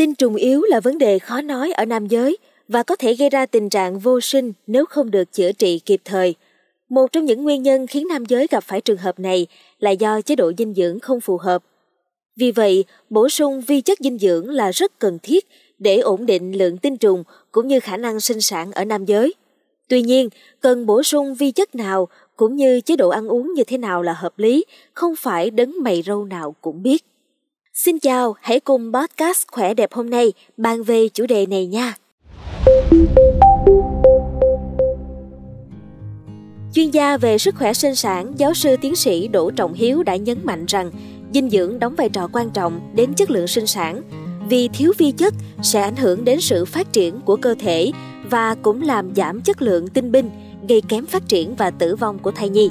Tinh trùng yếu là vấn đề khó nói ở nam giới và có thể gây ra tình trạng vô sinh nếu không được chữa trị kịp thời. Một trong những nguyên nhân khiến nam giới gặp phải trường hợp này là do chế độ dinh dưỡng không phù hợp. Vì vậy, bổ sung vi chất dinh dưỡng là rất cần thiết để ổn định lượng tinh trùng cũng như khả năng sinh sản ở nam giới. Tuy nhiên, cần bổ sung vi chất nào cũng như chế độ ăn uống như thế nào là hợp lý, không phải đấng mày râu nào cũng biết. Xin chào, hãy cùng podcast Khỏe đẹp hôm nay bàn về chủ đề này nha. Chuyên gia về sức khỏe sinh sản, giáo sư tiến sĩ Đỗ Trọng Hiếu đã nhấn mạnh rằng dinh dưỡng đóng vai trò quan trọng đến chất lượng sinh sản vì thiếu vi chất sẽ ảnh hưởng đến sự phát triển của cơ thể và cũng làm giảm chất lượng tinh binh, gây kém phát triển và tử vong của thai nhi.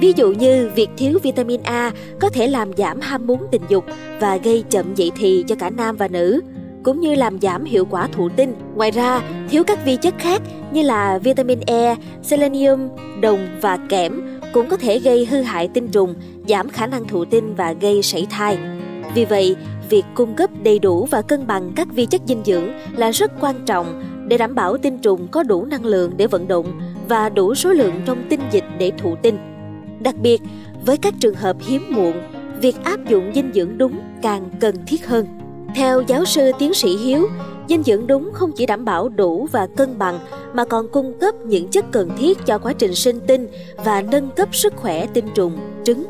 Ví dụ như việc thiếu vitamin A có thể làm giảm ham muốn tình dục và gây chậm dậy thì cho cả nam và nữ, cũng như làm giảm hiệu quả thụ tinh. Ngoài ra, thiếu các vi chất khác như là vitamin E, selenium, đồng và kẽm cũng có thể gây hư hại tinh trùng, giảm khả năng thụ tinh và gây sảy thai. Vì vậy, việc cung cấp đầy đủ và cân bằng các vi chất dinh dưỡng là rất quan trọng để đảm bảo tinh trùng có đủ năng lượng để vận động và đủ số lượng trong tinh dịch để thụ tinh. Đặc biệt, với các trường hợp hiếm muộn, việc áp dụng dinh dưỡng đúng càng cần thiết hơn. Theo giáo sư tiến sĩ Hiếu, dinh dưỡng đúng không chỉ đảm bảo đủ và cân bằng mà còn cung cấp những chất cần thiết cho quá trình sinh tinh và nâng cấp sức khỏe tinh trùng, trứng.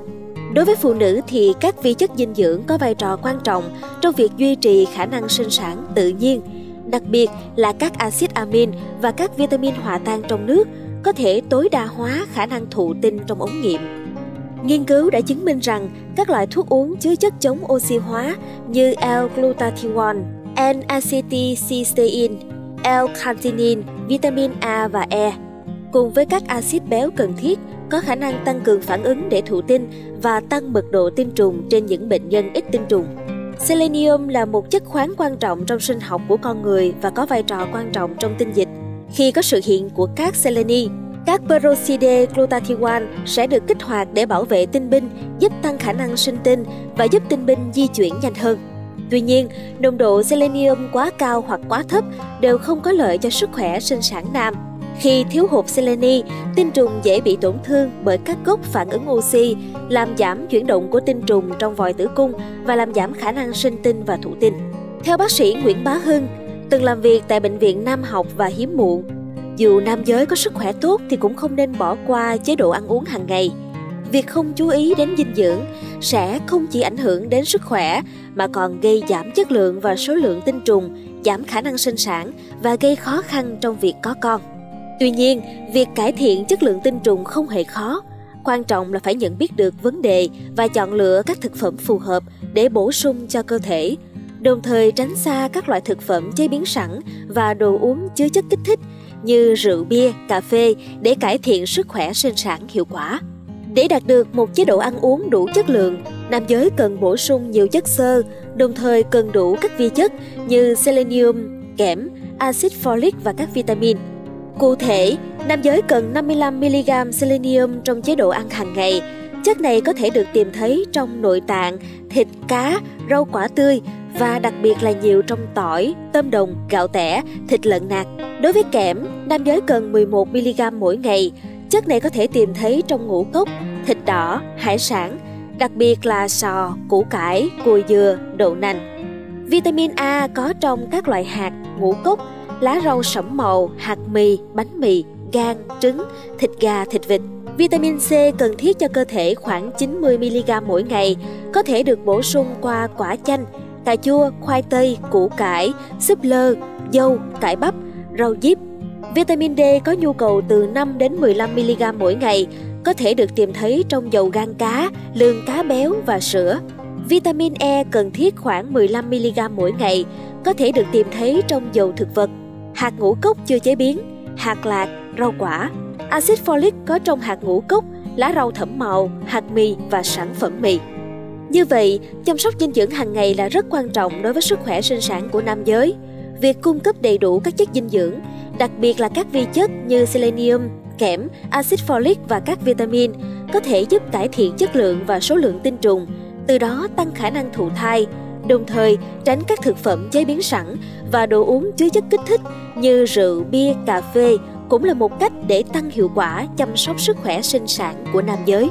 Đối với phụ nữ thì các vi chất dinh dưỡng có vai trò quan trọng trong việc duy trì khả năng sinh sản tự nhiên, đặc biệt là các axit amin và các vitamin hòa tan trong nước có thể tối đa hóa khả năng thụ tinh trong ống nghiệm. Nghiên cứu đã chứng minh rằng các loại thuốc uống chứa chất chống oxy hóa như L-glutathione, N-acetylcysteine, L-carnitine, vitamin A và E, cùng với các axit béo cần thiết có khả năng tăng cường phản ứng để thụ tinh và tăng mật độ tinh trùng trên những bệnh nhân ít tinh trùng. Selenium là một chất khoáng quan trọng trong sinh học của con người và có vai trò quan trọng trong tinh dịch. Khi có sự hiện của các seleni, các peroxide glutathione sẽ được kích hoạt để bảo vệ tinh binh, giúp tăng khả năng sinh tinh và giúp tinh binh di chuyển nhanh hơn. Tuy nhiên, nồng độ selenium quá cao hoặc quá thấp đều không có lợi cho sức khỏe sinh sản nam. Khi thiếu hụt seleni, tinh trùng dễ bị tổn thương bởi các gốc phản ứng oxy, làm giảm chuyển động của tinh trùng trong vòi tử cung và làm giảm khả năng sinh tinh và thụ tinh. Theo bác sĩ Nguyễn Bá Hưng, từng làm việc tại Bệnh viện Nam học và Hiếm muộn. Dù nam giới có sức khỏe tốt thì cũng không nên bỏ qua chế độ ăn uống hàng ngày. Việc không chú ý đến dinh dưỡng sẽ không chỉ ảnh hưởng đến sức khỏe mà còn gây giảm chất lượng và số lượng tinh trùng, giảm khả năng sinh sản và gây khó khăn trong việc có con. Tuy nhiên, việc cải thiện chất lượng tinh trùng không hề khó. Quan trọng là phải nhận biết được vấn đề và chọn lựa các thực phẩm phù hợp để bổ sung cho cơ thể đồng thời tránh xa các loại thực phẩm chế biến sẵn và đồ uống chứa chất kích thích như rượu bia, cà phê để cải thiện sức khỏe sinh sản hiệu quả. Để đạt được một chế độ ăn uống đủ chất lượng, nam giới cần bổ sung nhiều chất xơ, đồng thời cần đủ các vi chất như selenium, kẽm, axit folic và các vitamin. Cụ thể, nam giới cần 55mg selenium trong chế độ ăn hàng ngày. Chất này có thể được tìm thấy trong nội tạng, thịt cá, rau quả tươi và đặc biệt là nhiều trong tỏi, tôm đồng, gạo tẻ, thịt lợn nạc. Đối với kẽm, nam giới cần 11mg mỗi ngày. Chất này có thể tìm thấy trong ngũ cốc, thịt đỏ, hải sản, đặc biệt là sò, củ cải, cùi dừa, đậu nành. Vitamin A có trong các loại hạt, ngũ cốc, lá rau sẫm màu, hạt mì, bánh mì, gan, trứng, thịt gà, thịt vịt. Vitamin C cần thiết cho cơ thể khoảng 90mg mỗi ngày, có thể được bổ sung qua quả chanh, cà chua, khoai tây, củ cải, súp lơ, dâu, cải bắp, rau diếp. Vitamin D có nhu cầu từ 5 đến 15 mg mỗi ngày, có thể được tìm thấy trong dầu gan cá, lương cá béo và sữa. Vitamin E cần thiết khoảng 15 mg mỗi ngày, có thể được tìm thấy trong dầu thực vật, hạt ngũ cốc chưa chế biến, hạt lạc, rau quả. Axit folic có trong hạt ngũ cốc, lá rau thẩm màu, hạt mì và sản phẩm mì. Như vậy, chăm sóc dinh dưỡng hàng ngày là rất quan trọng đối với sức khỏe sinh sản của nam giới. Việc cung cấp đầy đủ các chất dinh dưỡng, đặc biệt là các vi chất như selenium, kẽm, axit folic và các vitamin có thể giúp cải thiện chất lượng và số lượng tinh trùng, từ đó tăng khả năng thụ thai, đồng thời tránh các thực phẩm chế biến sẵn và đồ uống chứa chất kích thích như rượu, bia, cà phê cũng là một cách để tăng hiệu quả chăm sóc sức khỏe sinh sản của nam giới.